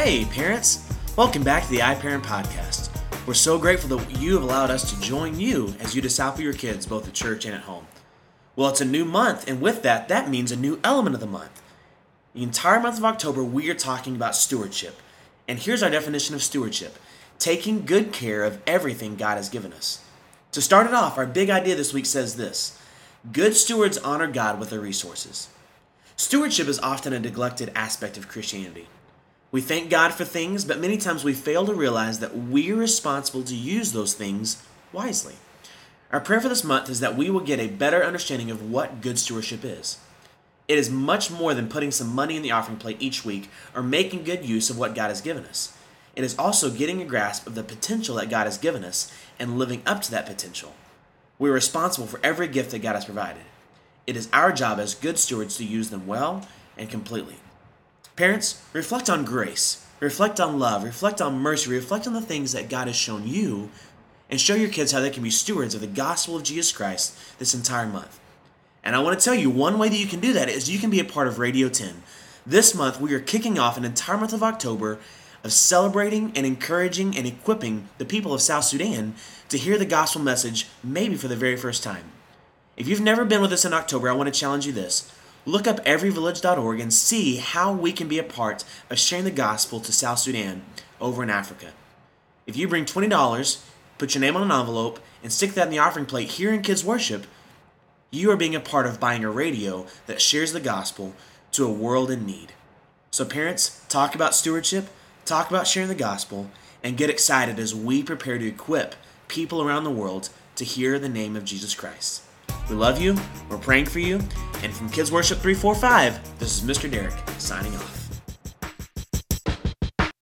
Hey, parents! Welcome back to the iParent Podcast. We're so grateful that you have allowed us to join you as you disciple your kids both at church and at home. Well, it's a new month, and with that, that means a new element of the month. The entire month of October, we are talking about stewardship. And here's our definition of stewardship taking good care of everything God has given us. To start it off, our big idea this week says this Good stewards honor God with their resources. Stewardship is often a neglected aspect of Christianity. We thank God for things, but many times we fail to realize that we are responsible to use those things wisely. Our prayer for this month is that we will get a better understanding of what good stewardship is. It is much more than putting some money in the offering plate each week or making good use of what God has given us. It is also getting a grasp of the potential that God has given us and living up to that potential. We are responsible for every gift that God has provided. It is our job as good stewards to use them well and completely. Parents, reflect on grace, reflect on love, reflect on mercy, reflect on the things that God has shown you, and show your kids how they can be stewards of the gospel of Jesus Christ this entire month. And I want to tell you one way that you can do that is you can be a part of Radio 10. This month, we are kicking off an entire month of October of celebrating and encouraging and equipping the people of South Sudan to hear the gospel message maybe for the very first time. If you've never been with us in October, I want to challenge you this. Look up everyvillage.org and see how we can be a part of sharing the gospel to South Sudan over in Africa. If you bring $20, put your name on an envelope, and stick that in the offering plate here in Kids Worship, you are being a part of buying a radio that shares the gospel to a world in need. So, parents, talk about stewardship, talk about sharing the gospel, and get excited as we prepare to equip people around the world to hear the name of Jesus Christ. We love you. We're praying for you. And from Kids Worship 345, this is Mr. Derek signing off.